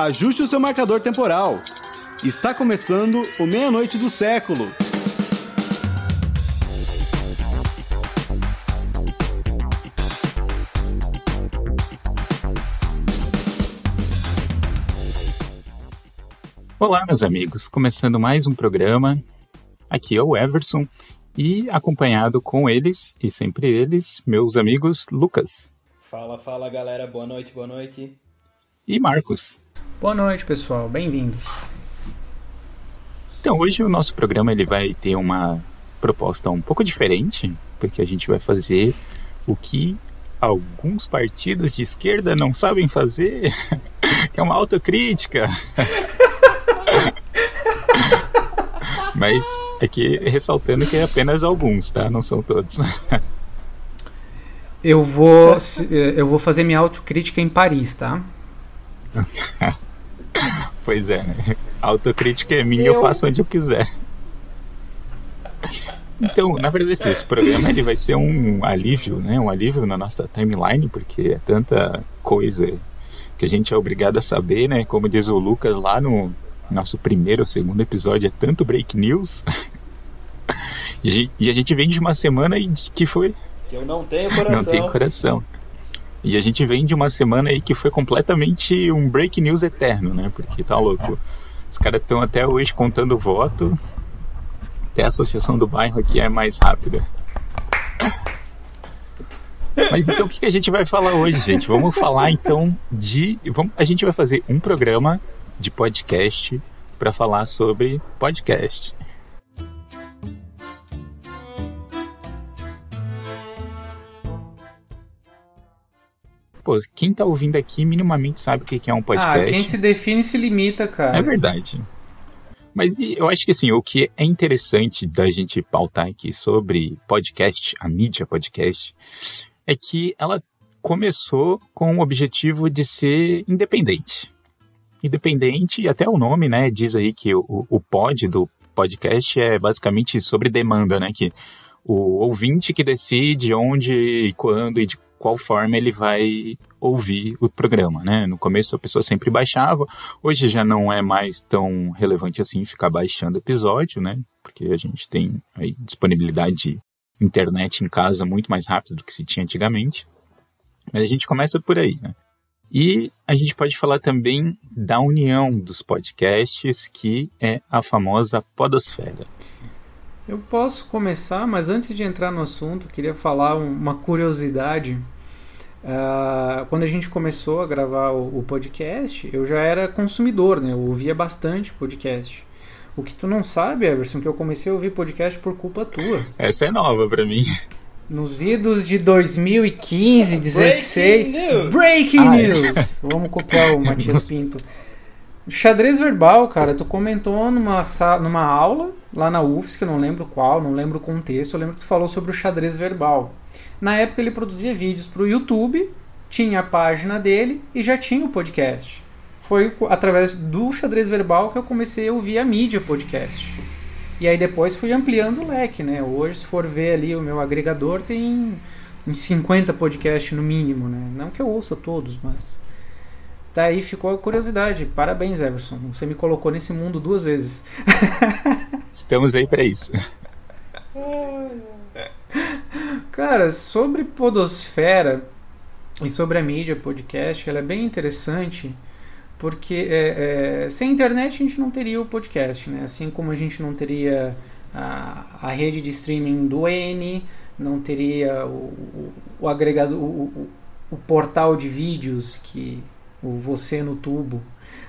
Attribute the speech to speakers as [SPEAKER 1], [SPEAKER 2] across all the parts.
[SPEAKER 1] Ajuste o seu marcador temporal. Está começando o Meia-Noite do Século.
[SPEAKER 2] Olá, meus amigos. Começando mais um programa. Aqui é o Everson e acompanhado com eles e sempre eles, meus amigos Lucas.
[SPEAKER 3] Fala, fala galera, boa noite, boa noite.
[SPEAKER 2] E Marcos.
[SPEAKER 4] Boa noite, pessoal, bem-vindos.
[SPEAKER 2] Então, hoje o nosso programa ele vai ter uma proposta um pouco diferente, porque a gente vai fazer o que alguns partidos de esquerda não sabem fazer, que é uma autocrítica. Mas aqui ressaltando que é apenas alguns, tá? Não são todos.
[SPEAKER 4] Eu vou, eu vou fazer minha autocrítica em Paris, tá?
[SPEAKER 2] pois é, né? A autocrítica é minha, eu... eu faço onde eu quiser. Então, na verdade, esse programa ele vai ser um alívio, né? Um alívio na nossa timeline, porque é tanta coisa que a gente é obrigado a saber, né? Como diz o Lucas lá no nosso primeiro ou segundo episódio, é tanto break news. e, a gente, e a gente vem de uma semana que foi
[SPEAKER 3] que eu não tenho coração.
[SPEAKER 2] Não tem coração. E a gente vem de uma semana aí que foi completamente um break news eterno, né? Porque tá louco. Os caras estão até hoje contando voto. Até a associação do bairro aqui é mais rápida. Mas então o que a gente vai falar hoje, gente? Vamos falar então de. Vamos, a gente vai fazer um programa de podcast para falar sobre podcast. Pô, quem tá ouvindo aqui minimamente sabe o que é um podcast.
[SPEAKER 4] Ah, quem se define se limita, cara.
[SPEAKER 2] É verdade. Mas eu acho que assim, o que é interessante da gente pautar aqui sobre podcast, a mídia podcast, é que ela começou com o objetivo de ser independente. Independente, e até o nome, né, diz aí que o, o pod do podcast é basicamente sobre demanda, né, que o ouvinte que decide onde e quando e de qual forma ele vai ouvir o programa, né? No começo a pessoa sempre baixava, hoje já não é mais tão relevante assim ficar baixando episódio, né? Porque a gente tem aí disponibilidade de internet em casa muito mais rápido do que se tinha antigamente. Mas a gente começa por aí, né? E a gente pode falar também da união dos podcasts, que é a famosa Podosfera.
[SPEAKER 4] Eu posso começar, mas antes de entrar no assunto, queria falar uma curiosidade. Uh, quando a gente começou a gravar o, o, podcast, eu já era consumidor, né? Eu ouvia bastante podcast. O que tu não sabe, Everson, que eu comecei a ouvir podcast por culpa tua.
[SPEAKER 2] Essa é nova para mim.
[SPEAKER 4] Nos idos de 2015, 16. Breaking News! Breaking News. Vamos copiar o Matias Pinto. Xadrez verbal, cara, tu comentou numa, numa aula lá na UFSC, eu não lembro qual, não lembro o contexto, eu lembro que tu falou sobre o xadrez verbal. Na época ele produzia vídeos para o YouTube, tinha a página dele e já tinha o podcast. Foi através do xadrez verbal que eu comecei a ouvir a mídia podcast. E aí depois fui ampliando o leque, né? Hoje, se for ver ali o meu agregador, tem uns 50 podcasts no mínimo, né? Não que eu ouça todos, mas Tá aí ficou a curiosidade. Parabéns, Everson. Você me colocou nesse mundo duas vezes.
[SPEAKER 2] Estamos aí para isso.
[SPEAKER 4] Cara, sobre Podosfera e sobre a mídia podcast, ela é bem interessante porque é, é, sem internet a gente não teria o podcast, né? Assim como a gente não teria a, a rede de streaming do N, não teria o, o, o agregador, o, o, o portal de vídeos que o você no tubo,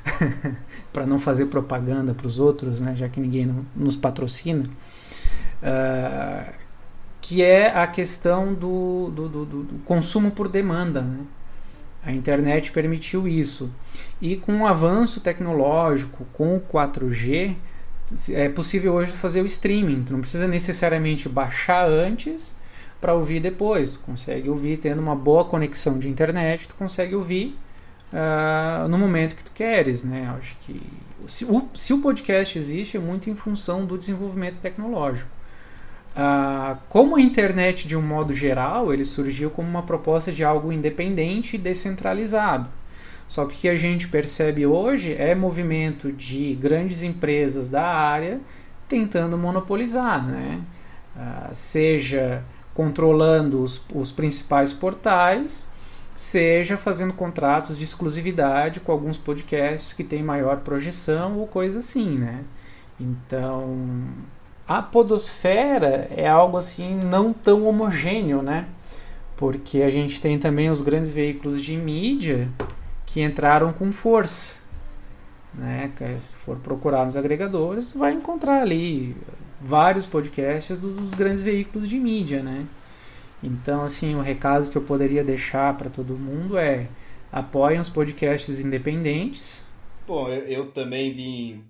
[SPEAKER 4] para não fazer propaganda para os outros, né, já que ninguém não, nos patrocina, uh, que é a questão do, do, do, do consumo por demanda. Né? A internet permitiu isso. E com o avanço tecnológico, com o 4G, é possível hoje fazer o streaming. Tu não precisa necessariamente baixar antes para ouvir depois. Tu consegue ouvir tendo uma boa conexão de internet, tu consegue ouvir uh, no momento que tu queres, né? Acho que se o, se o podcast existe é muito em função do desenvolvimento tecnológico. Uh, como a internet, de um modo geral, ele surgiu como uma proposta de algo independente e descentralizado. Só que o que a gente percebe hoje é movimento de grandes empresas da área tentando monopolizar, né? Uh, seja controlando os, os principais portais, seja fazendo contratos de exclusividade com alguns podcasts que têm maior projeção ou coisa assim, né? Então, a podosfera é algo assim não tão homogêneo, né? Porque a gente tem também os grandes veículos de mídia que entraram com força. Né? Se for procurar nos agregadores, tu vai encontrar ali vários podcasts dos grandes veículos de mídia, né? Então, assim, o recado que eu poderia deixar para todo mundo é apoiem os podcasts independentes.
[SPEAKER 3] Bom, eu, eu também vim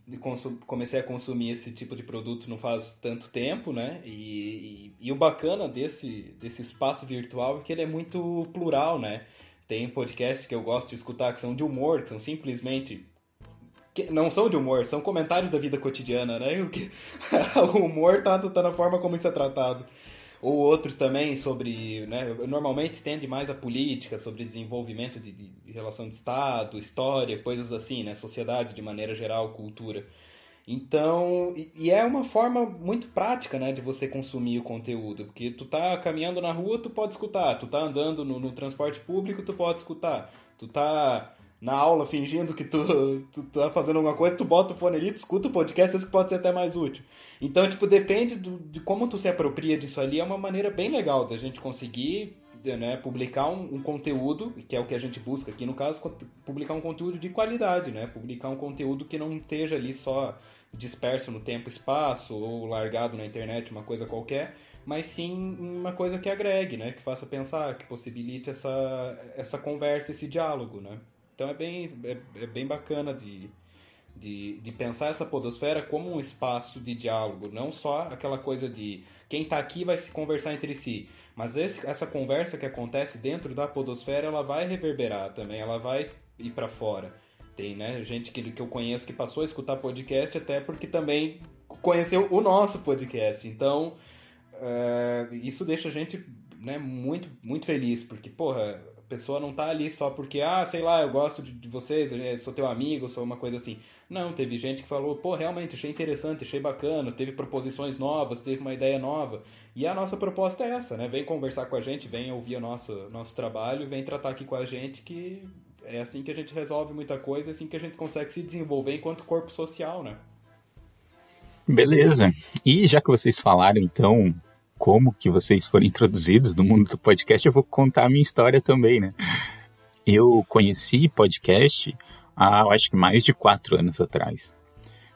[SPEAKER 3] comecei a consumir esse tipo de produto não faz tanto tempo, né? E, e, e o bacana desse, desse espaço virtual é que ele é muito plural, né? Tem podcasts que eu gosto de escutar que são de humor, que são simplesmente. Que não são de humor, são comentários da vida cotidiana, né? O, que... o humor tá, tá na forma como isso é tratado. Ou outros também sobre. Né, normalmente tende mais a política, sobre desenvolvimento de, de relação de Estado, história, coisas assim, né? Sociedade de maneira geral, cultura. Então, e, e, é uma forma muito prática, né, de você consumir o conteúdo, porque tu tá caminhando na rua, tu pode escutar, tu tá andando no, no transporte público, tu pode escutar, tu tá na aula fingindo que tu, tu tá fazendo alguma coisa, tu bota o fone ali, tu escuta o podcast, isso pode ser até mais útil. Então, tipo, depende do, de como tu se apropria disso ali, é uma maneira bem legal da gente conseguir né, publicar um, um, conteúdo, que é o que a gente busca aqui no caso, publicar um conteúdo de qualidade, né? Publicar um conteúdo que não esteja ali só disperso no tempo e espaço ou largado na internet, uma coisa qualquer, mas sim uma coisa que agregue, né? Que faça pensar, que possibilite essa, essa conversa, esse diálogo, né? Então é bem, é, é bem bacana de, de, de pensar essa podosfera como um espaço de diálogo, não só aquela coisa de quem está aqui vai se conversar entre si, mas esse, essa conversa que acontece dentro da podosfera, ela vai reverberar também, ela vai ir para fora. Tem, né, gente que, que eu conheço que passou a escutar podcast até porque também conheceu o nosso podcast. Então, é, isso deixa a gente né, muito, muito feliz, porque, porra, pessoa não tá ali só porque, ah, sei lá, eu gosto de, de vocês, sou teu amigo, sou uma coisa assim. Não, teve gente que falou, pô, realmente achei interessante, achei bacana, teve proposições novas, teve uma ideia nova. E a nossa proposta é essa, né? Vem conversar com a gente, vem ouvir o nosso, nosso trabalho, vem tratar aqui com a gente que é assim que a gente resolve muita coisa, é assim que a gente consegue se desenvolver enquanto corpo social, né?
[SPEAKER 2] Beleza. E já que vocês falaram, então, como que vocês foram introduzidos no mundo do podcast, eu vou contar a minha história também, né? Eu conheci podcast há, acho que mais de quatro anos atrás.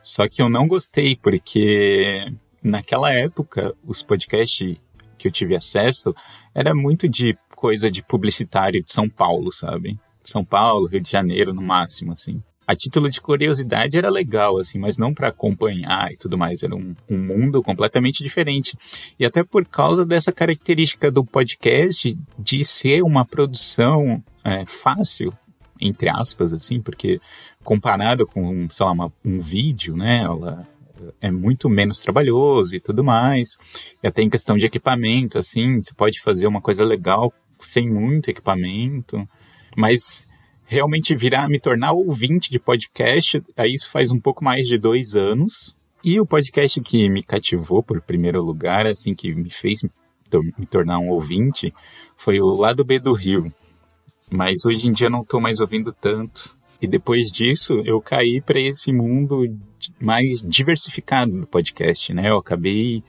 [SPEAKER 2] Só que eu não gostei, porque naquela época, os podcasts que eu tive acesso era muito de coisa de publicitário de São Paulo, sabe? São Paulo, Rio de Janeiro, no máximo, assim. A título de curiosidade era legal, assim, mas não para acompanhar e tudo mais. Era um, um, mundo completamente diferente. E até por causa dessa característica do podcast de ser uma produção é, fácil entre aspas, assim, porque comparado com, sei lá, uma, um vídeo, né, ela é muito menos trabalhoso e tudo mais. E até em questão de equipamento, assim, você pode fazer uma coisa legal sem muito equipamento, mas realmente virar, me tornar ouvinte de podcast, aí isso faz um pouco mais de dois anos. E o podcast que me cativou por primeiro lugar, assim, que me fez me tornar um ouvinte, foi o Lado B do Rio, mas hoje em dia não estou mais ouvindo tanto. E depois disso, eu caí para esse mundo mais diversificado do podcast, né? Eu acabei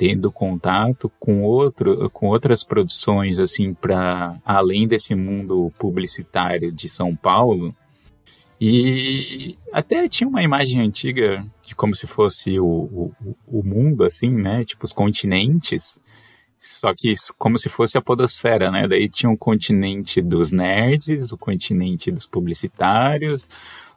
[SPEAKER 2] tendo contato com outro, com outras produções assim para além desse mundo publicitário de São Paulo. E até tinha uma imagem antiga de como se fosse o, o, o mundo, assim, né? Tipo os continentes. Só que como se fosse a podosfera, né? Daí tinha o continente dos nerds, o continente dos publicitários,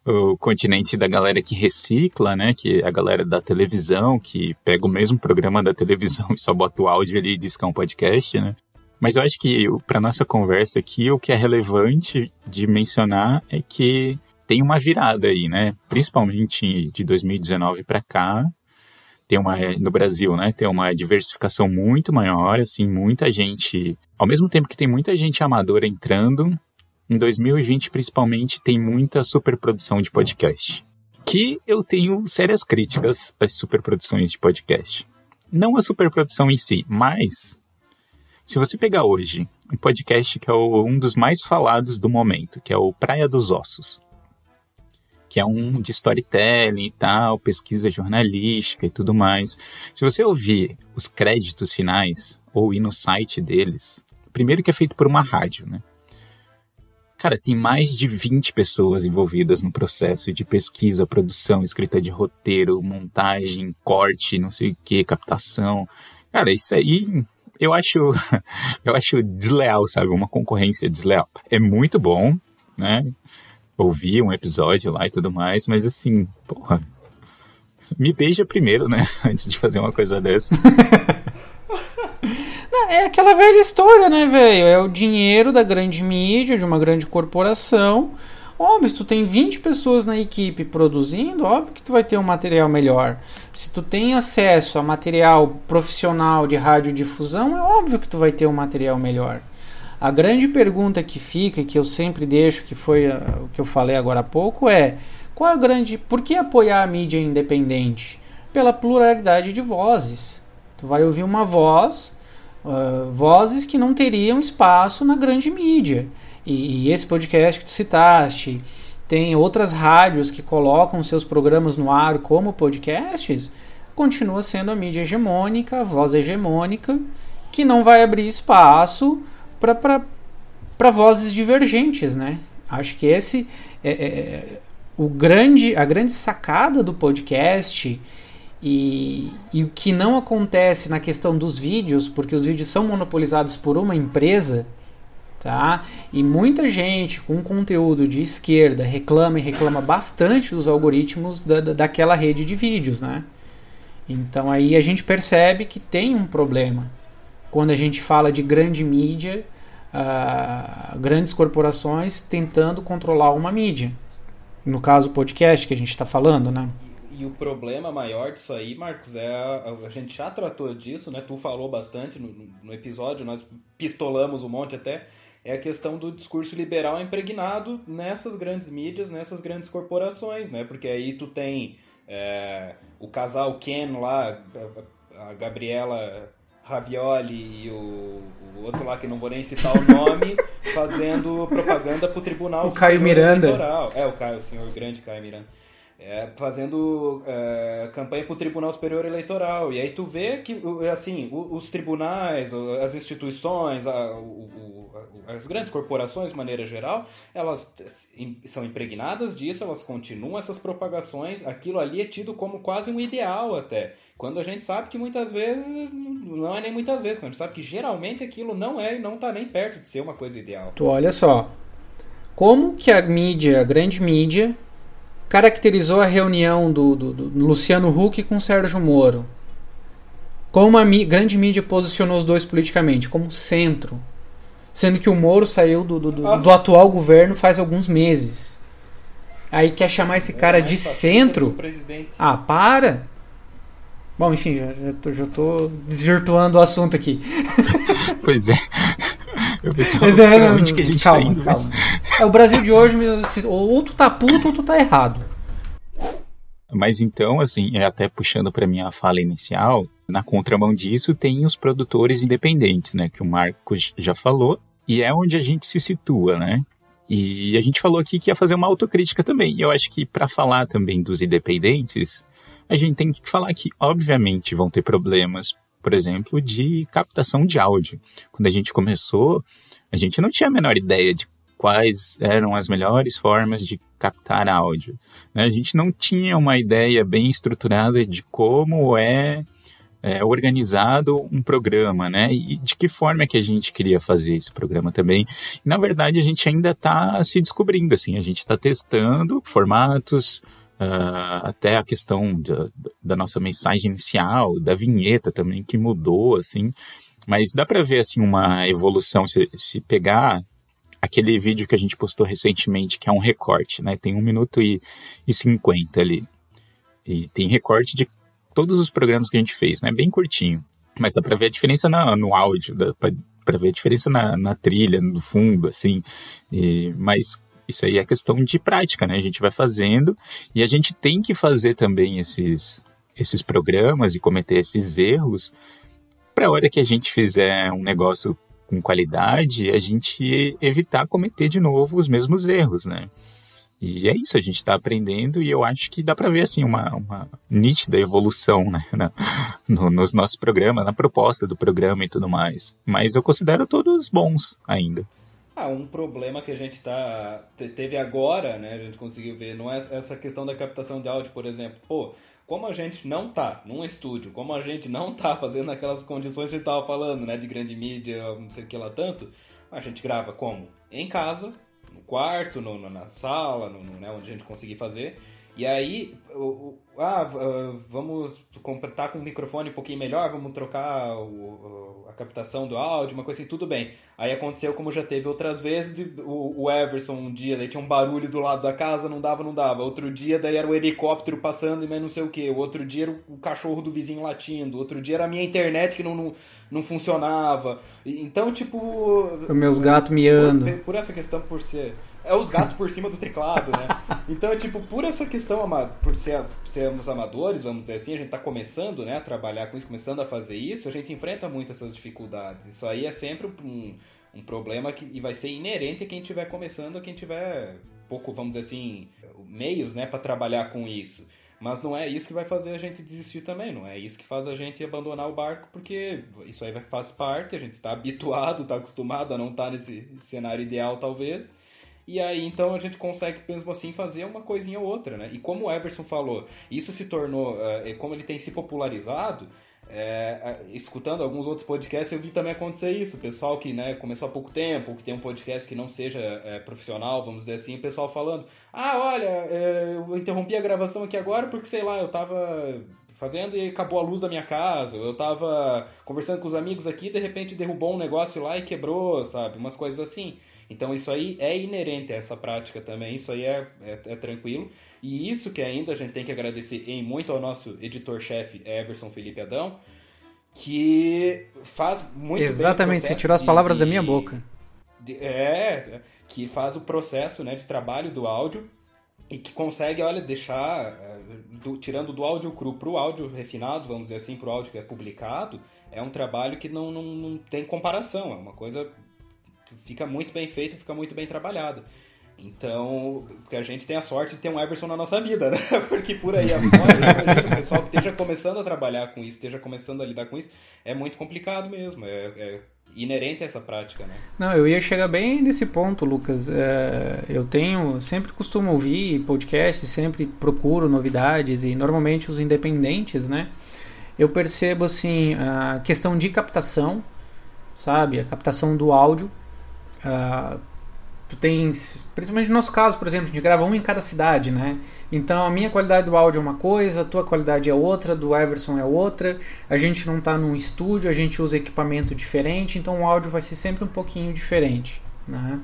[SPEAKER 2] o continente da galera que recicla, né? Que é a galera da televisão, que pega o mesmo programa da televisão e só bota o áudio ali e diz que é um podcast, né? Mas eu acho que para nossa conversa aqui, o que é relevante de mencionar é que tem uma virada aí, né? Principalmente de 2019 para cá, tem uma no Brasil, né? Tem uma diversificação muito maior, assim, muita gente, ao mesmo tempo que tem muita gente amadora entrando, em 2020 principalmente, tem muita superprodução de podcast. Que eu tenho sérias críticas às superproduções de podcast. Não a superprodução em si, mas se você pegar hoje um podcast que é o, um dos mais falados do momento, que é o Praia dos Ossos, que é um de storytelling e tal, pesquisa jornalística e tudo mais. Se você ouvir os créditos finais ou ir no site deles, primeiro que é feito por uma rádio, né? Cara, tem mais de 20 pessoas envolvidas no processo de pesquisa, produção, escrita de roteiro, montagem, corte, não sei o que, captação. Cara, isso aí eu acho, eu acho desleal, sabe? Uma concorrência desleal. É muito bom, né? Ouvir um episódio lá e tudo mais, mas assim, porra, me beija primeiro, né? Antes de fazer uma coisa dessa.
[SPEAKER 4] é aquela velha história, né, velho? É o dinheiro da grande mídia, de uma grande corporação. Óbvio, se tu tem 20 pessoas na equipe produzindo, óbvio que tu vai ter um material melhor. Se tu tem acesso a material profissional de radiodifusão, é óbvio que tu vai ter um material melhor. A grande pergunta que fica, que eu sempre deixo, que foi uh, o que eu falei agora há pouco, é qual a grande. Por que apoiar a mídia independente? Pela pluralidade de vozes. Tu vai ouvir uma voz, uh, vozes que não teriam espaço na grande mídia. E, e esse podcast que tu citaste, tem outras rádios que colocam seus programas no ar como podcasts, continua sendo a mídia hegemônica, a voz hegemônica, que não vai abrir espaço para vozes divergentes, né? Acho que esse é, é, é, o grande, a grande sacada do podcast e, e o que não acontece na questão dos vídeos, porque os vídeos são monopolizados por uma empresa, tá? E muita gente com conteúdo de esquerda reclama e reclama bastante dos algoritmos da, da, daquela rede de vídeos, né? Então aí a gente percebe que tem um problema quando a gente fala de grande mídia, uh, grandes corporações tentando controlar uma mídia. No caso, o podcast que a gente está falando, né?
[SPEAKER 3] E o problema maior disso aí, Marcos, é a, a, gente já tratou disso, né? Tu falou bastante no, no episódio, nós pistolamos um monte até é a questão do discurso liberal impregnado nessas grandes mídias, nessas grandes corporações, né? Porque aí tu tem é, o casal Ken lá, a Gabriela Ravioli e o, o, outro lá que não vou nem citar o nome, fazendo propaganda pro Tribunal
[SPEAKER 4] O Caio Miranda.
[SPEAKER 3] Eleitoral. É, o Caio, o senhor grande Caio Miranda é, fazendo é, campanha para o Tribunal Superior Eleitoral. E aí tu vê que, assim, os tribunais, as instituições, a, o, as grandes corporações, de maneira geral, elas são impregnadas disso, elas continuam essas propagações, aquilo ali é tido como quase um ideal até. Quando a gente sabe que muitas vezes, não é nem muitas vezes, quando a gente sabe que geralmente aquilo não é e não está nem perto de ser uma coisa ideal.
[SPEAKER 4] Tu olha só, como que a mídia, a grande mídia, caracterizou a reunião do, do, do Luciano Huck com Sérgio Moro. Como a grande mídia posicionou os dois politicamente? Como centro. Sendo que o Moro saiu do, do, ah. do atual governo faz alguns meses. Aí quer chamar esse cara de centro? Ah, para! Bom, enfim, já, já, tô, já tô desvirtuando o assunto aqui.
[SPEAKER 2] pois é.
[SPEAKER 4] Eu pensava, não, não, que a gente tá calma, tá indo, calma. Mas... É, o Brasil de hoje, ou tu tá puto ou tu tá errado.
[SPEAKER 2] Mas então, assim, é até puxando para minha fala inicial, na contramão disso tem os produtores independentes, né, que o Marcos já falou, e é onde a gente se situa, né? E a gente falou aqui que ia fazer uma autocrítica também. E eu acho que para falar também dos independentes, a gente tem que falar que, obviamente, vão ter problemas, por exemplo, de captação de áudio. Quando a gente começou, a gente não tinha a menor ideia de quais eram as melhores formas de captar áudio. Né? A gente não tinha uma ideia bem estruturada de como é, é, organizado um programa, né? E de que forma é que a gente queria fazer esse programa também. E, na verdade, a gente ainda está se descobrindo, assim, a gente está testando formatos, Uh, até a questão da, da, nossa mensagem inicial, da vinheta também, que mudou, assim. Mas dá para ver, assim, uma evolução. Se, se pegar aquele vídeo que a gente postou recentemente, que é um recorte, né? Tem um minuto e, e 50 ali. E tem recorte de todos os programas que a gente fez, né? Bem curtinho. Mas dá para ver a diferença no, no áudio, dá pra para ver a diferença na, na trilha, no fundo, assim. E, mas isso aí é questão de prática, né? A gente vai fazendo e a gente tem que fazer também esses, esses programas e cometer esses erros para a hora que a gente fizer um negócio com qualidade, a gente evitar cometer de novo os mesmos erros, né? E é isso, a gente está aprendendo e eu acho que dá para ver assim uma, uma nítida evolução né, na, no, nos nossos programas, na proposta do programa e tudo mais. Mas eu considero todos bons ainda.
[SPEAKER 3] Ah, um problema que a gente tá, teve agora, né, a gente conseguiu ver, não é essa questão da captação de áudio, por exemplo. Pô, como a gente não tá num estúdio, como a gente não tá fazendo aquelas condições que a gente tava falando, né, de grande mídia, não sei o que lá tanto, a gente grava como? Em casa, no quarto, no, na sala, no, no, né, onde a gente conseguir fazer. E aí, o, o, ah, vamos completar com um microfone um pouquinho melhor, vamos trocar o, a captação do áudio, uma coisa assim, tudo bem. Aí aconteceu como já teve outras vezes, de, o, Everson um dia, daí tinha um barulho do lado da casa, não dava, não dava. Outro dia, daí era o helicóptero passando e mais não sei o que. O outro dia era o cachorro do vizinho latindo. Outro dia era a minha internet que não, não, não funcionava. Então, tipo...
[SPEAKER 4] Meus gatos miando.
[SPEAKER 3] Por, por essa questão, por ser é os gatos por cima do teclado, né? Então, tipo, por essa questão, por ser, sermos amadores, vamos dizer assim, a gente tá começando, né, a trabalhar com isso, começando a fazer isso, a gente enfrenta muito essas dificuldades. Isso aí é sempre um, um problema que e vai ser inerente a quem estiver começando, a quem tiver pouco, vamos dizer assim, meios, né, para trabalhar com isso. Mas não é isso que vai fazer a gente desistir também, não é isso que faz a gente abandonar o barco, porque isso aí faz parte, a gente está habituado, está acostumado a não estar tá nesse cenário ideal, talvez. E aí, então, a gente consegue, mesmo assim, fazer uma coisinha ou outra, né? E como o Everson falou, isso se tornou, uh, como ele tem se popularizado, é, escutando alguns outros podcasts, eu vi também acontecer isso. O pessoal que né, começou há pouco tempo, que tem um podcast que não seja profissional, vamos dizer assim, o pessoal falando: Ah, olha, eu interrompi a gravação aqui agora porque, sei lá, eu tava fazendo e acabou a luz da minha casa. Eu tava conversando com os amigos aqui, de repente derrubou um negócio lá e quebrou, sabe? Umas coisas assim. Então isso aí é inerente a essa prática também, isso aí é, é, é tranquilo. E isso que ainda a gente tem que agradecer em muito ao nosso editor-chefe Everson Felipe Adão, que faz muito
[SPEAKER 4] Exatamente, você tirou as palavras de, da minha boca.
[SPEAKER 3] De, é, que faz o processo né, de trabalho do áudio e que consegue, olha, deixar, é, do, tirando do áudio cru para o áudio refinado, vamos dizer assim, para o áudio que é publicado, é um trabalho que não, não, não tem comparação, é uma coisa fica muito bem feito, fica muito bem trabalhado. Então, porque a gente tem a sorte de ter um Everson na nossa vida, né? Porque por aí afora, o pessoal que esteja começando a trabalhar com isso, esteja começando a lidar com isso, é muito complicado mesmo. É, é inerente a essa prática, né?
[SPEAKER 4] Não, eu ia chegar bem nesse ponto, Lucas. É, eu tenho, sempre costumo ouvir podcasts, sempre procuro novidades e normalmente os independentes, né? Eu percebo assim a questão de captação, sabe, a captação do áudio Uh, tu tens, principalmente no nosso caso, por exemplo, a gente grava um em cada cidade, né? Então a minha qualidade do áudio é uma coisa, a tua qualidade é outra, do Everson é outra. A gente não está num estúdio, a gente usa equipamento diferente, então o áudio vai ser sempre um pouquinho diferente, né?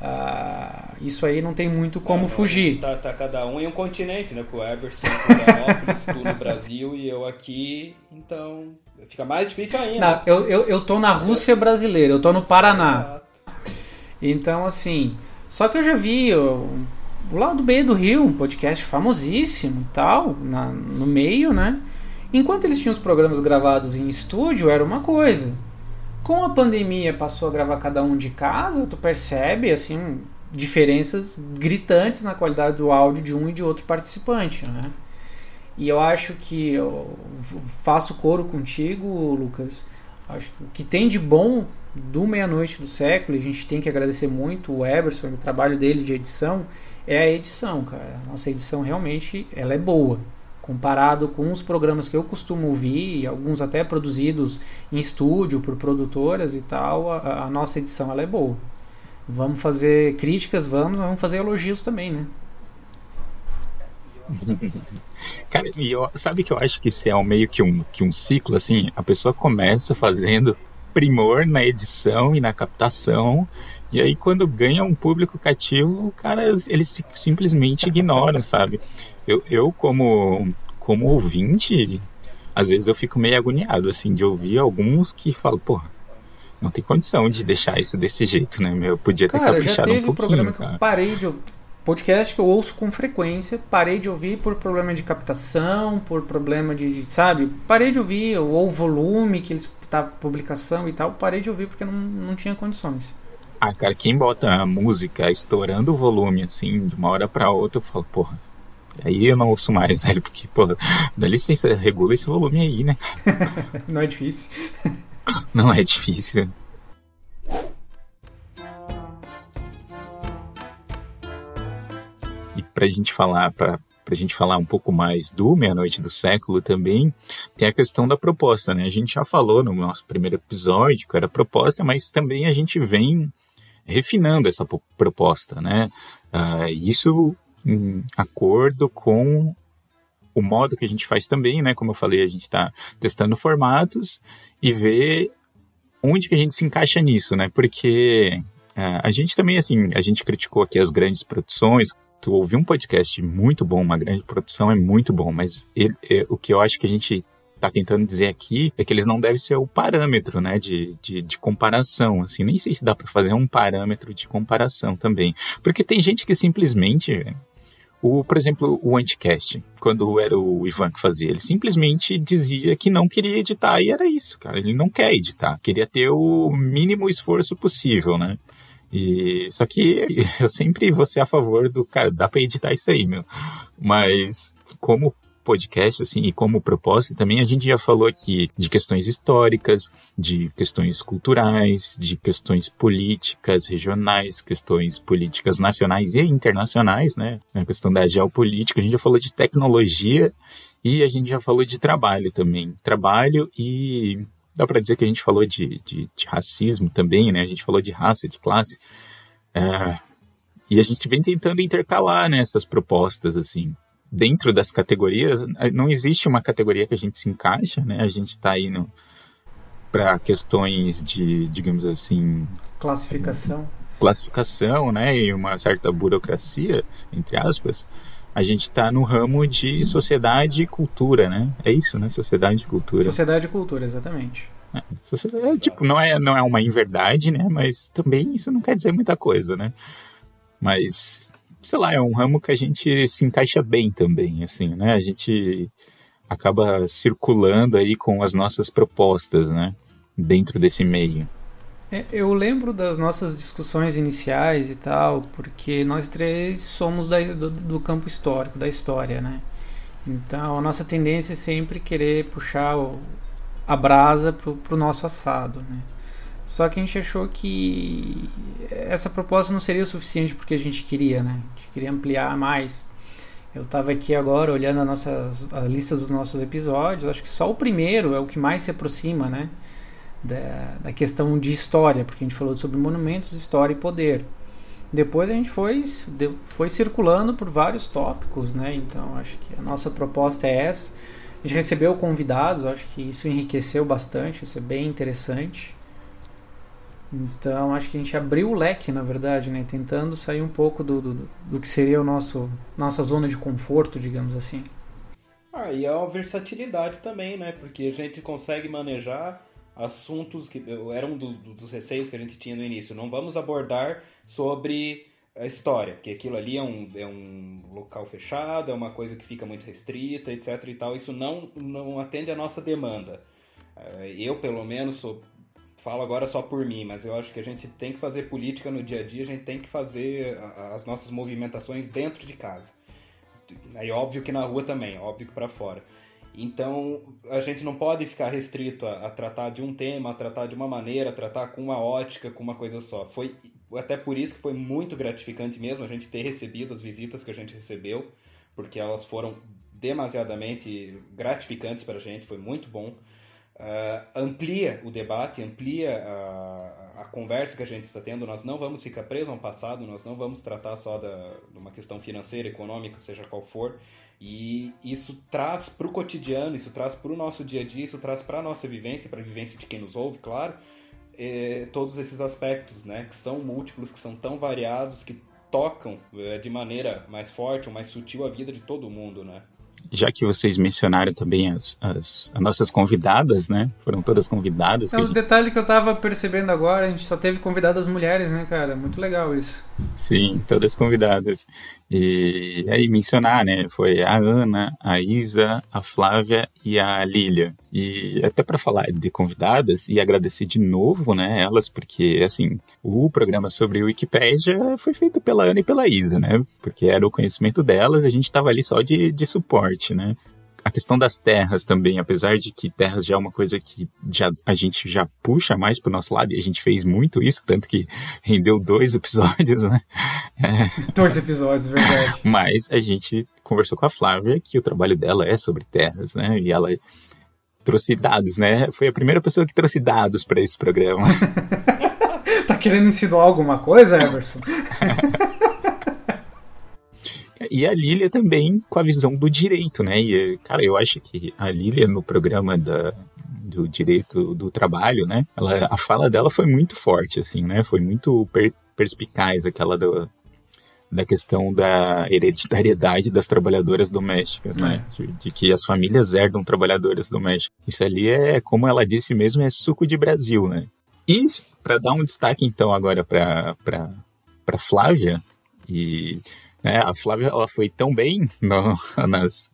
[SPEAKER 4] Uh, isso aí não tem muito como não, fugir.
[SPEAKER 3] Tá, tá, cada um em um continente, né? Com o Everson, com tu no Brasil e eu aqui, então fica mais difícil ainda.
[SPEAKER 4] Não, eu, eu, eu tô na Rússia brasileira, eu tô no Paraná. Então, assim. Só que eu já vi o, o Lado B do Rio, um podcast famosíssimo e tal, na, no meio, né? Enquanto eles tinham os programas gravados em estúdio, era uma coisa. Com a pandemia, passou a gravar cada um de casa, tu percebe, assim, diferenças gritantes na qualidade do áudio de um e de outro participante, né? E eu acho que eu faço coro contigo, Lucas. Acho que o que tem de bom do Meia-Noite do Século, e a gente tem que agradecer muito o Everson, o trabalho dele de edição, é a edição, cara. A nossa edição realmente ela é boa. Comparado com os programas que eu costumo ouvir, alguns até produzidos em estúdio por produtoras e tal, a, a nossa edição ela é boa. Vamos fazer críticas, vamos, vamos fazer elogios também, né?
[SPEAKER 2] Cara, e eu, sabe que eu acho que isso é um, meio que um, que um ciclo, assim, a pessoa começa fazendo primor na edição e na captação. E aí, quando ganha um público cativo, cara, eles simplesmente ignoram, sabe? Eu, eu como, como ouvinte, às vezes eu fico meio agoniado, assim, de ouvir alguns que falam, porra, não tem condição de deixar isso desse jeito, né? Meu, podia ter
[SPEAKER 4] cara,
[SPEAKER 2] caprichado
[SPEAKER 4] já teve
[SPEAKER 2] um pouquinho.
[SPEAKER 4] programa
[SPEAKER 2] cara.
[SPEAKER 4] que eu parei de ouvir. Podcast que eu ouço com frequência, parei de ouvir por problema de captação, por problema de, sabe? Parei de ouvir, ou o volume que eles tá publicação e tal, parei de ouvir porque não, não tinha condições.
[SPEAKER 2] Ah, cara, quem bota a música estourando o volume, assim, de uma hora pra outra, eu falo, porra, aí eu não ouço mais, velho, porque, porra, dá licença, regula esse volume aí, né?
[SPEAKER 4] não é difícil.
[SPEAKER 2] Não é difícil. E pra gente falar, pra, pra gente falar um pouco mais do Meia-Noite do Século também, tem a questão da proposta, né? A gente já falou no nosso primeiro episódio que era proposta, mas também a gente vem refinando essa proposta, né? Uh, isso em acordo com o modo que a gente faz também, né? Como eu falei, a gente está testando formatos e ver onde que a gente se encaixa nisso, né? Porque uh, a gente também, assim, a gente criticou aqui as grandes produções. Tu ouvir um podcast muito bom, uma grande produção é muito bom, mas ele, é, o que eu acho que a gente está tentando dizer aqui é que eles não devem ser o parâmetro, né, de, de, de comparação, assim, nem sei se dá para fazer um parâmetro de comparação também, porque tem gente que simplesmente, o, por exemplo, o Anticast, quando era o Ivan que fazia, ele simplesmente dizia que não queria editar e era isso, cara, ele não quer editar, queria ter o mínimo esforço possível, né, e só que eu sempre vou ser a favor do cara, dá para editar isso aí, meu. Mas como podcast, assim, e como propósito também, a gente já falou aqui de questões históricas, de questões culturais, de questões políticas regionais, questões políticas nacionais e internacionais, né? A questão da geopolítica, a gente já falou de tecnologia e a gente já falou de trabalho também. Trabalho e dá para dizer que a gente falou de, de, de, racismo também, né? A gente falou de raça, de classe. É, e a gente vem tentando intercalar né, essas propostas, assim dentro das categorias, não existe uma categoria que a gente se encaixa, né? A gente está indo para questões de, digamos assim,
[SPEAKER 4] classificação,
[SPEAKER 2] classificação, né? E uma certa burocracia, entre aspas. A gente está no ramo de sociedade e cultura, né? É isso, né? Sociedade e cultura.
[SPEAKER 4] Sociedade e cultura, exatamente.
[SPEAKER 2] É, é, tipo, não é, não é uma inverdade, né? Mas também isso não quer dizer muita coisa, né? Mas sei lá, é um ramo que a gente se encaixa bem também, assim, né? A gente acaba circulando aí com as nossas propostas, né? Dentro desse meio.
[SPEAKER 4] É, eu lembro das nossas discussões iniciais e tal, porque nós três somos da, do, do, campo histórico, da história, né? Então a nossa tendência é sempre querer puxar o, a brasa pro, pro nosso assado, né? Só que a gente achou que essa proposta não seria o suficiente porque a gente queria, né? A gente queria ampliar mais. Eu estava aqui agora olhando a, nossa, a lista dos nossos episódios, acho que só o primeiro é o que mais se aproxima, né? Da, da questão de história, porque a gente falou sobre monumentos, história e poder. Depois a gente foi, foi circulando por vários tópicos, né? Então acho que a nossa proposta é essa. A gente recebeu convidados, acho que isso enriqueceu bastante, isso é bem interessante. Então acho que a gente abriu o leque, na verdade, né? Tentando sair um pouco do, do, do que seria o nosso nossa zona de conforto, digamos assim.
[SPEAKER 3] Ah, e é uma versatilidade também, né? Porque a gente consegue manejar assuntos que eram um do, dos receios que a gente tinha no início. Não vamos abordar sobre a história, porque aquilo ali é um, é um local fechado, é uma coisa que fica muito restrita, etc e tal. Isso não, não atende à nossa demanda. Eh, eu, pelo menos, sou falo agora só por mim, mas eu acho que a gente tem que fazer política no dia a dia, a gente tem que fazer as nossas movimentações dentro de casa. É óbvio que na rua também, óbvio que para fora. Então, a gente não pode ficar restrito a, a, tratar de um tema, a tratar de uma maneira, a tratar com uma ótica, com uma coisa só. Foi até por isso que foi muito gratificante mesmo a gente ter recebido as visitas que a gente recebeu, porque elas foram demasiadamente gratificantes para a gente, foi muito bom uh, amplia o debate, amplia a, a, conversa que a gente está tendo. Nós não vamos ficar presos ao passado, nós não vamos tratar só da, de uma questão financeira, econômica, seja qual for. E isso traz para o cotidiano, isso traz para o nosso dia a dia, isso traz para a nossa vivência, para a vivência de quem nos ouve, claro, eh, todos esses aspectos, né, que são múltiplos, que são tão variados, que tocam eh, de maneira mais forte ou mais sutil a vida de todo mundo, né?
[SPEAKER 2] já que vocês mencionaram também as, as, as nossas convidadas, né? Foram todas convidadas.
[SPEAKER 4] É um
[SPEAKER 2] gente...
[SPEAKER 4] detalhe que eu tava percebendo agora, a gente só teve convidadas mulheres, né, cara? Muito legal isso.
[SPEAKER 2] Sim, todas convidadas. E aí mencionar, né? Foi a Ana, a Isa, a Flávia e a Lília. E até para falar de convidadas e agradecer de novo, né, elas, porque assim, o programa sobre Wikipédia foi feito pela Ana e pela Isa, né? Porque era o conhecimento delas, a gente estava ali só de, de suporte, né? A questão das terras também, apesar de que terras já é uma coisa que já, a gente já puxa mais para o nosso lado, e a gente fez muito isso, tanto que rendeu dois episódios, né?
[SPEAKER 4] É. Dois episódios, verdade.
[SPEAKER 2] Mas a gente conversou com a Flávia que o trabalho dela é sobre terras, né? E ela trouxe dados, né? Foi a primeira pessoa que trouxe dados para esse programa.
[SPEAKER 4] tá querendo insinuar alguma coisa, Everson?
[SPEAKER 2] E a Lilia também com a visão do direito, né? E, cara, eu acho que a Lilia no programa da, do direito do trabalho, né? Ela, a fala dela foi muito forte, assim, né? Foi muito per, perspicaz aquela do, da questão da hereditariedade das trabalhadoras domésticas, né? É. De, de, que as famílias herdam trabalhadoras domésticas. Isso ali é, como ela disse mesmo, é suco de Brasil, né? E para dar um destaque então agora para para Flávia e é, a Flávia ela foi tão bem no, nas,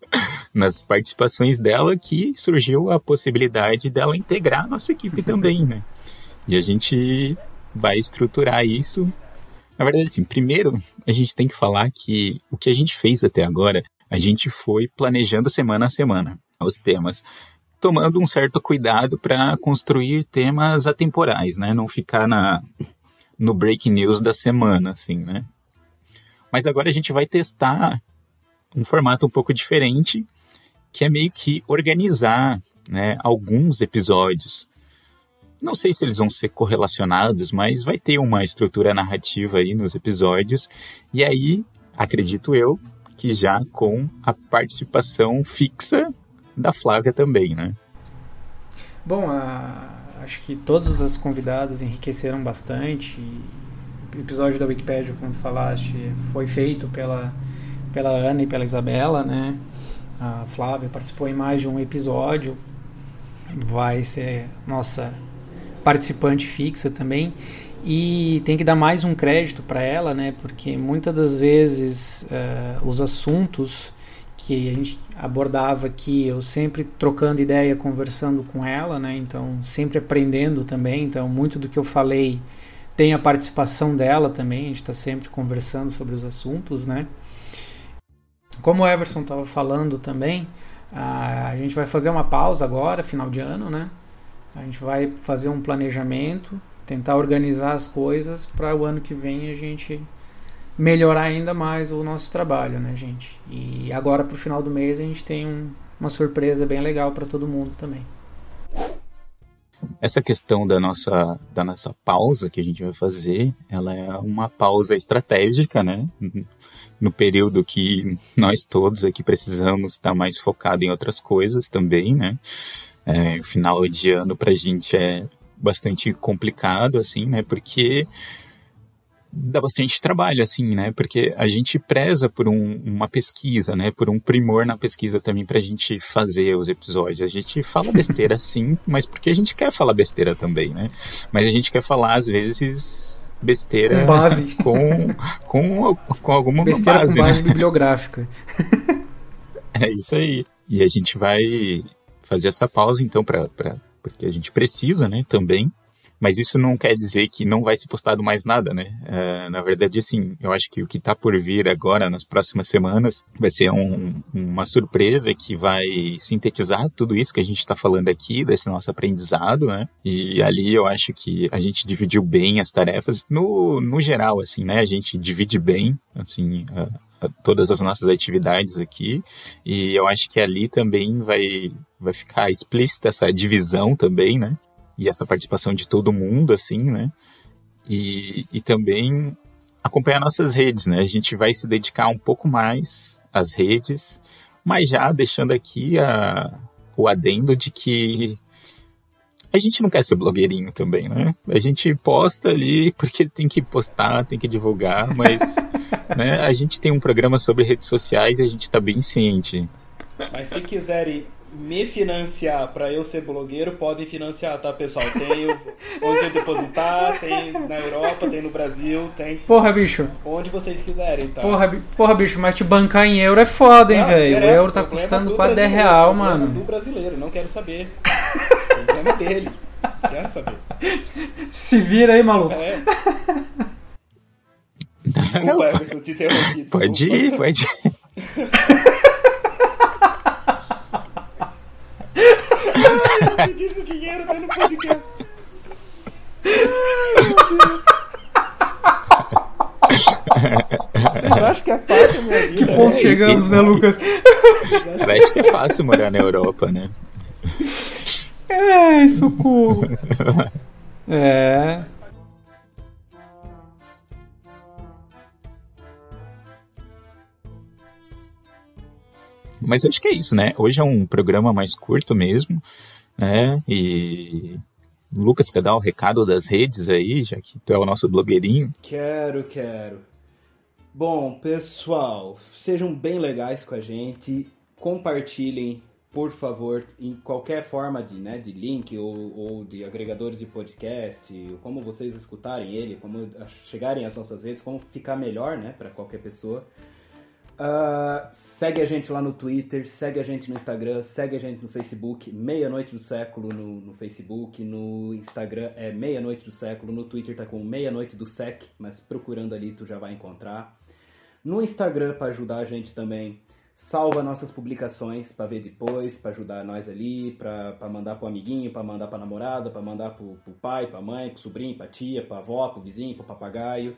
[SPEAKER 2] nas participações dela que surgiu a possibilidade dela integrar a nossa equipe também, né? E a gente vai estruturar isso. Na verdade, assim, primeiro a gente tem que falar que o que a gente fez até agora, a gente foi planejando semana a semana os temas, tomando um certo cuidado para construir temas atemporais, né? Não ficar na no break news da semana, assim, né? Mas agora a gente vai testar um formato um pouco diferente, que é meio que organizar né, alguns episódios. Não sei se eles vão ser correlacionados, mas vai ter uma estrutura narrativa aí nos episódios. E aí, acredito eu, que já com a participação fixa da Flávia também, né?
[SPEAKER 4] Bom, a... acho que todas as convidadas enriqueceram bastante episódio da Wikipedia, como tu falaste, foi feito pela, pela Ana e pela Isabela, né? A Flávia participou em mais de um episódio, vai ser nossa participante fixa também. E tem que dar mais um crédito para ela, né? Porque muitas das vezes uh, os assuntos que a gente abordava aqui, eu sempre trocando ideia, conversando com ela, né? Então, sempre aprendendo também. Então, muito do que eu falei tem a participação dela também, a gente está sempre conversando sobre os assuntos, né? Como o Everson estava falando também, a gente vai fazer uma pausa agora, final de ano, né? A gente vai fazer um planejamento, tentar organizar as coisas para o ano que vem a gente melhorar ainda mais o nosso trabalho, né, gente? E agora para o final do mês a gente tem um, uma surpresa bem legal para todo mundo também.
[SPEAKER 2] Essa questão da nossa, da nossa pausa que a gente vai fazer, ela é uma pausa estratégica, né? No período que nós todos aqui precisamos estar mais focado em outras coisas também, né? É, final de ano para a gente é bastante complicado, assim, né? Porque dá bastante trabalho, assim, né? Porque a gente preza por um, uma pesquisa, né? Por um primor na pesquisa também pra gente fazer os episódios. A gente fala besteira sim, mas porque a gente quer falar besteira também, né? Mas a gente quer falar, às vezes, besteira
[SPEAKER 4] com base.
[SPEAKER 2] Com, com, com alguma
[SPEAKER 4] besteira
[SPEAKER 2] base,
[SPEAKER 4] com base
[SPEAKER 2] né?
[SPEAKER 4] bibliográfica.
[SPEAKER 2] é isso aí. E a gente vai fazer essa pausa, então, pra, pra, porque a gente precisa, né, também mas isso não quer dizer que não vai ser postado mais nada, né? É, na verdade, assim, eu acho que o que está por vir agora, nas próximas semanas, vai ser um, uma surpresa que vai sintetizar tudo isso que a gente está falando aqui, desse nosso aprendizado, né? E ali eu acho que a gente dividiu bem as tarefas. No, no geral, assim, né? A gente divide bem, assim, todas as nossas atividades aqui e eu acho que ali também vai vai ficar explícita essa divisão também, né? E essa participação de todo mundo, assim, né? E, e também acompanhar nossas redes, né? A gente vai se dedicar um pouco mais às redes, mas já deixando aqui a, o adendo de que a gente não quer ser blogueirinho também, né? A gente posta ali porque tem que postar, tem que divulgar, mas né, a gente tem um programa sobre redes sociais e a gente está bem ciente
[SPEAKER 3] Mas se quiserem me financiar para eu ser blogueiro, podem financiar, tá, pessoal? Tem onde eu depositar, tem na Europa, tem no Brasil, tem.
[SPEAKER 4] Porra, bicho.
[SPEAKER 3] Onde vocês quiserem, tá?
[SPEAKER 4] Porra, porra bicho, mas te bancar em euro é foda, hein, velho? O euro tá custando quase 10 real, mano.
[SPEAKER 3] do brasileiro, não quero saber. o problema é dele. Quero saber.
[SPEAKER 4] Se vira aí, maluco. É.
[SPEAKER 3] Desculpa, Emerson, te interrompi.
[SPEAKER 2] Desculpa. Pode ir, pode ir.
[SPEAKER 3] Pedindo dinheiro dentro do podcast. Ai, meu Deus. Vocês acham que é fácil minha vida?
[SPEAKER 4] Que ponto é, chegamos, né, Lucas?
[SPEAKER 2] Eu acho que é fácil morar na Europa, né?
[SPEAKER 4] É, socorro. É.
[SPEAKER 2] Mas eu acho que é isso, né? Hoje é um programa mais curto mesmo, né? E Lucas, quer dar um recado das redes aí, já que tu é o nosso blogueirinho?
[SPEAKER 3] Quero, quero. Bom, pessoal, sejam bem legais com a gente, compartilhem, por favor, em qualquer forma de, né, de link ou, ou de agregadores de podcast, como vocês escutarem ele, como chegarem às nossas redes, como ficar melhor, né, para qualquer pessoa. Uh, segue a gente lá no Twitter, segue a gente no Instagram, segue a gente no Facebook, Meia-Noite do Século no, no, Facebook, no Instagram é Meia-Noite do Século, no Twitter tá com Meia-Noite do Sec, mas procurando ali tu já vai encontrar. No Instagram, para ajudar a gente também, salva nossas publicações para ver depois, para ajudar nós ali, para mandar pro amiguinho, para mandar pra namorada, para mandar pro, pro pai, pra mãe, pro sobrinho, pra tia, pra avó, pro vizinho, pro papagaio.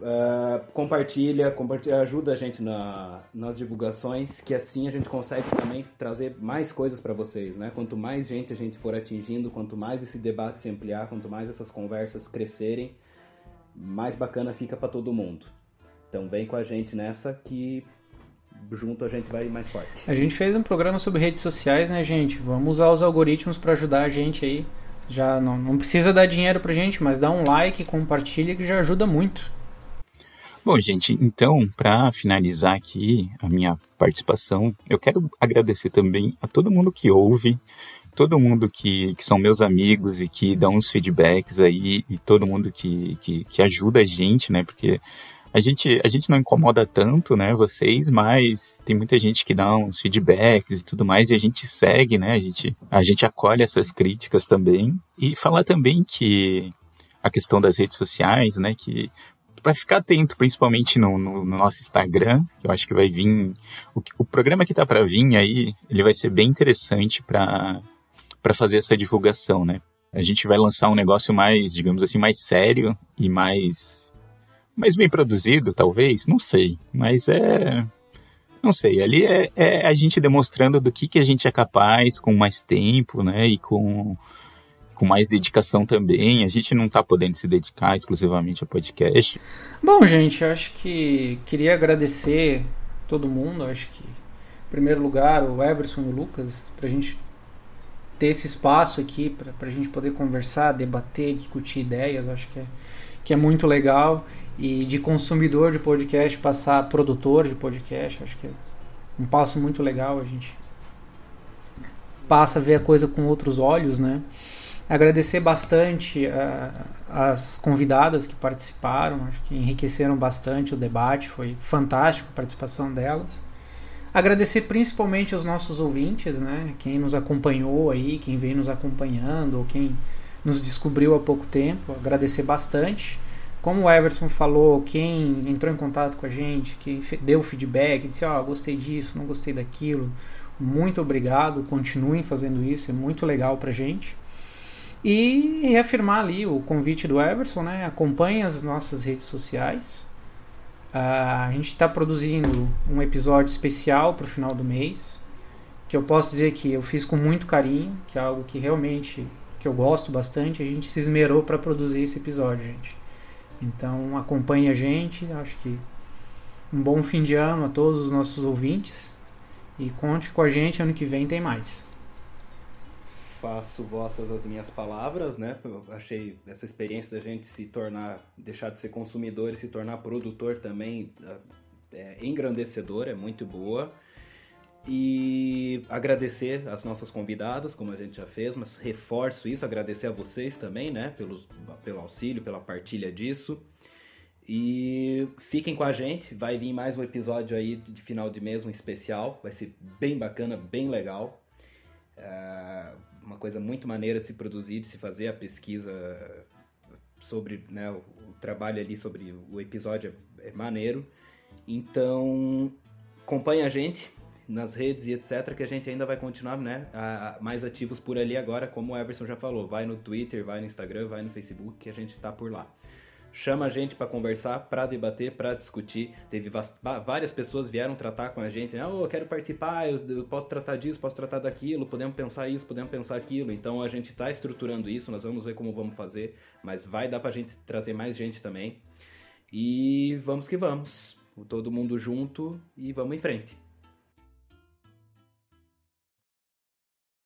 [SPEAKER 3] Uh, compartilha, compartilha, ajuda a gente na, nas divulgações, que assim a gente consegue também trazer mais coisas para vocês, né? Quanto mais gente a gente for atingindo, quanto mais esse debate se ampliar, quanto mais essas conversas crescerem, mais bacana fica para todo mundo. Então vem com a gente nessa que junto a gente vai mais forte.
[SPEAKER 4] A gente fez um programa sobre redes sociais, né, gente? Vamos usar os algoritmos para ajudar a gente aí. Já não, não precisa dar dinheiro pra gente, mas dá um like, compartilha que já ajuda muito.
[SPEAKER 2] Bom, gente, então, para finalizar aqui a minha participação, eu quero agradecer também a todo mundo que ouve, todo mundo que, que são meus amigos e que dão uns feedbacks aí, e todo mundo que, que, que ajuda a gente, né? Porque a gente, a gente não incomoda tanto, né, vocês, mas tem muita gente que dá uns feedbacks e tudo mais, e a gente segue, né, a gente, a gente acolhe essas críticas também. E falar também que a questão das redes sociais, né, que para ficar atento, principalmente no, no, no, nosso Instagram, que eu acho que vai vir. O, o programa que tá para vir aí, ele vai ser bem interessante para fazer essa divulgação, né? A gente vai lançar um negócio mais, digamos assim, mais sério e mais. mais bem produzido, talvez, não sei. Mas é. Não sei, ali é, é a gente demonstrando do que, que a gente é capaz com mais tempo, né? E com com mais dedicação também. A gente não está podendo se dedicar exclusivamente a podcast.
[SPEAKER 4] Bom, gente, acho que queria agradecer todo mundo. Acho que, em primeiro lugar, o Everson e o Lucas, para a gente ter esse espaço aqui, para a gente poder conversar, debater, discutir ideias. Acho que é, que é muito legal. E de consumidor de podcast passar a produtor de podcast, acho que é um passo muito legal. A gente passa a ver a coisa com outros olhos, né? Agradecer bastante uh, as convidadas que participaram, acho que enriqueceram bastante o debate, foi fantástico a participação delas. Agradecer principalmente aos nossos ouvintes, né? Quem nos acompanhou aí, quem vem nos acompanhando, ou quem nos descobriu há pouco tempo. Agradecer bastante. Como o Everson falou, quem entrou em contato com a gente, quem deu feedback, disse: Ó, oh, gostei disso, não gostei daquilo. Muito obrigado, continuem fazendo isso, é muito legal pra gente. E reafirmar ali o convite do Everson, né? Acompanhe as nossas redes sociais. Uh, a gente está produzindo um episódio especial para o final do mês, que eu posso dizer que eu fiz com muito carinho, que é algo que realmente que eu gosto bastante. A gente se esmerou para produzir esse episódio, gente. Então acompanhe a gente. Acho que um bom fim de ano a todos os nossos ouvintes e conte com a gente ano que vem tem mais
[SPEAKER 3] faço vossas as minhas palavras, né? Eu achei essa experiência da gente se tornar, deixar de ser consumidor e se tornar produtor também é engrandecedora, é muito boa. E agradecer as nossas convidadas, como a gente já fez, mas reforço isso, agradecer a vocês também, né, pelos, pelo auxílio, pela partilha disso. E fiquem com a gente, vai vir mais um episódio aí de final de mês, um especial, vai ser bem bacana, bem legal. É uma coisa muito maneira de se produzir, de se fazer a pesquisa sobre né, o, o trabalho ali sobre o episódio é, é maneiro. Então, acompanhe a gente nas redes e etc, que a gente ainda vai continuar né, a, a, mais ativos por ali agora, como o Everson já falou. Vai no Twitter, vai no Instagram, vai no Facebook, que a gente está por lá chama a gente para conversar, para debater, para discutir. Teve várias pessoas vieram tratar com a gente, né? Oh, eu quero participar, eu, eu, posso tratar disso, posso tratar daquilo, podemos pensar isso, podemos pensar aquilo. Então a gente está estruturando isso, nós vamos ver como vamos fazer, mas vai dar para a gente trazer mais gente também. E vamos que vamos. Todo mundo junto e vamos em frente.